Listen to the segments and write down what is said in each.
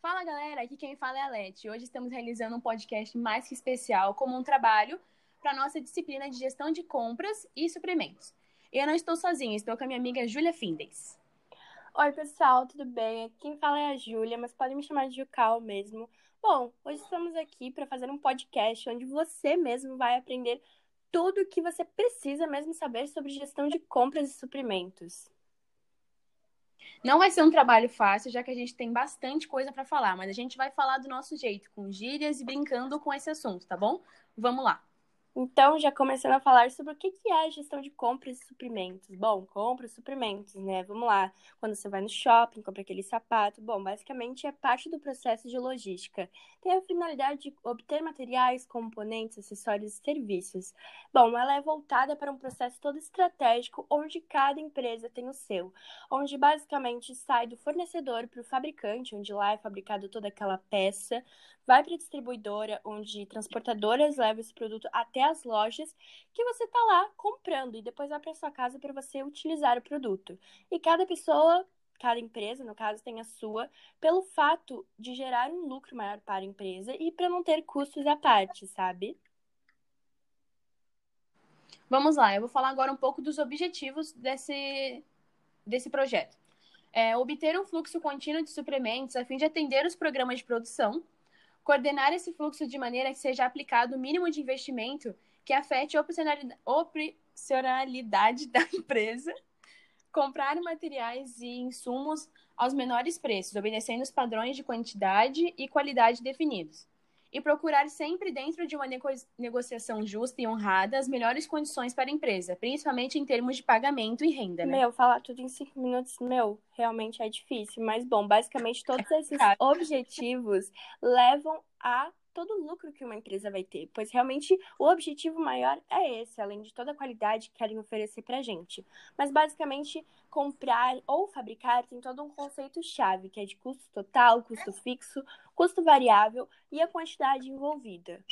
Fala galera, aqui quem fala é a Leti. Hoje estamos realizando um podcast mais que especial como um trabalho para nossa disciplina de gestão de compras e suprimentos. E eu não estou sozinha, estou com a minha amiga Júlia Findes. Oi pessoal, tudo bem? Quem fala é a Júlia, mas podem me chamar de Jucal mesmo. Bom, hoje estamos aqui para fazer um podcast onde você mesmo vai aprender tudo o que você precisa mesmo saber sobre gestão de compras e suprimentos. Não vai ser um trabalho fácil, já que a gente tem bastante coisa para falar, mas a gente vai falar do nosso jeito, com gírias e brincando com esse assunto, tá bom? Vamos lá. Então, já começando a falar sobre o que é a gestão de compras e suprimentos. Bom, compras e suprimentos, né? Vamos lá. Quando você vai no shopping, compra aquele sapato. Bom, basicamente é parte do processo de logística. Tem a finalidade de obter materiais, componentes, acessórios e serviços. Bom, ela é voltada para um processo todo estratégico, onde cada empresa tem o seu. Onde basicamente sai do fornecedor para o fabricante, onde lá é fabricado toda aquela peça, vai para a distribuidora, onde transportadoras levam esse produto até as lojas, que você está lá comprando e depois vai para sua casa para você utilizar o produto. E cada pessoa, cada empresa, no caso, tem a sua, pelo fato de gerar um lucro maior para a empresa e para não ter custos à parte, sabe? Vamos lá, eu vou falar agora um pouco dos objetivos desse, desse projeto. É, obter um fluxo contínuo de suprimentos a fim de atender os programas de produção, coordenar esse fluxo de maneira que seja aplicado o mínimo de investimento que afete a opcionalidade da empresa, comprar materiais e insumos aos menores preços, obedecendo os padrões de quantidade e qualidade definidos. E procurar sempre, dentro de uma nego negociação justa e honrada, as melhores condições para a empresa, principalmente em termos de pagamento e renda. Né? Meu, falar tudo em cinco minutos, meu, realmente é difícil. Mas, bom, basicamente todos esses objetivos levam a todo o lucro que uma empresa vai ter, pois realmente o objetivo maior é esse, além de toda a qualidade que querem oferecer para a gente. Mas basicamente, comprar ou fabricar tem todo um conceito-chave, que é de custo total, custo fixo, custo variável e a quantidade envolvida.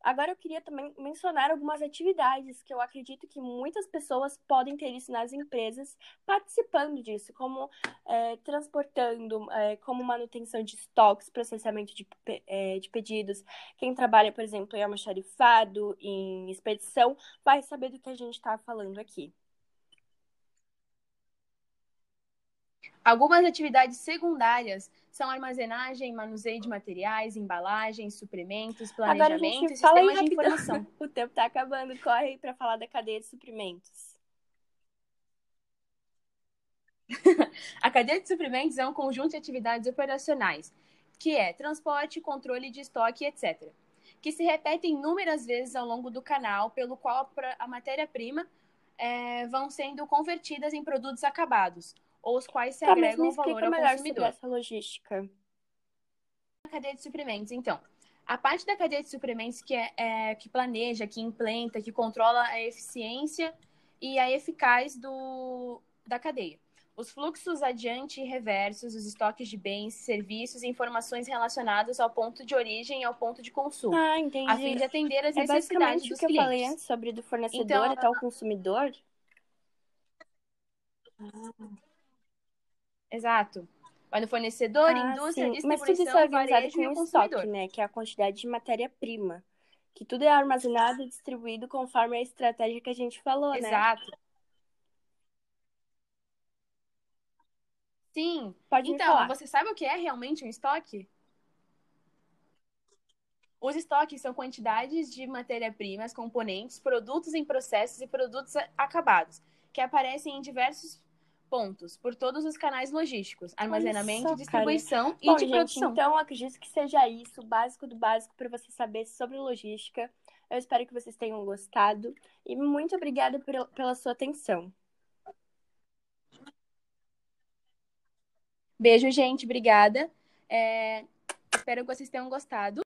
Agora eu queria também mencionar algumas atividades que eu acredito que muitas pessoas podem ter isso nas empresas participando disso, como é, transportando, é, como manutenção de estoques, processamento de, é, de pedidos. Quem trabalha, por exemplo, em almoxarifado, em expedição, vai saber do que a gente está falando aqui. Algumas atividades secundárias são armazenagem, manuseio de materiais, embalagens, suprimentos, planejamento e sistemas de informação. o tempo está acabando, corre para falar da cadeia de suprimentos. a cadeia de suprimentos é um conjunto de atividades operacionais, que é transporte, controle de estoque, etc., que se repetem inúmeras vezes ao longo do canal, pelo qual a matéria-prima é, vão sendo convertidas em produtos acabados, ou os quais se tá, agregam valor ao melhor consumidor. Sobre essa logística. A cadeia de suprimentos, então. A parte da cadeia de suprimentos que, é, é, que planeja, que implementa, que controla a eficiência e a eficaz do, da cadeia. Os fluxos adiante e reversos, os estoques de bens, serviços e informações relacionadas ao ponto de origem e ao ponto de consumo. Ah, entendi. A fim de atender as é necessidades dos o que clientes. eu falei antes sobre do fornecedor então, até o consumidor. Ah. Exato. Vai no fornecedor, ah, indústria, sim. distribuição, Mas tudo isso é organizado com o estoque, né? Que é a quantidade de matéria-prima. Que tudo é armazenado e distribuído conforme a estratégia que a gente falou, Exato. né? Exato. Sim. Pode então, você sabe o que é realmente um estoque? Os estoques são quantidades de matéria-primas, componentes, produtos em processos e produtos acabados, que aparecem em diversos pontos por todos os canais logísticos, armazenamento, distribuição e Bom, de gente, produção. Então, acredito que seja isso, o básico do básico para você saber sobre logística. Eu espero que vocês tenham gostado e muito obrigada por, pela sua atenção. Beijo, gente, obrigada. É... Espero que vocês tenham gostado.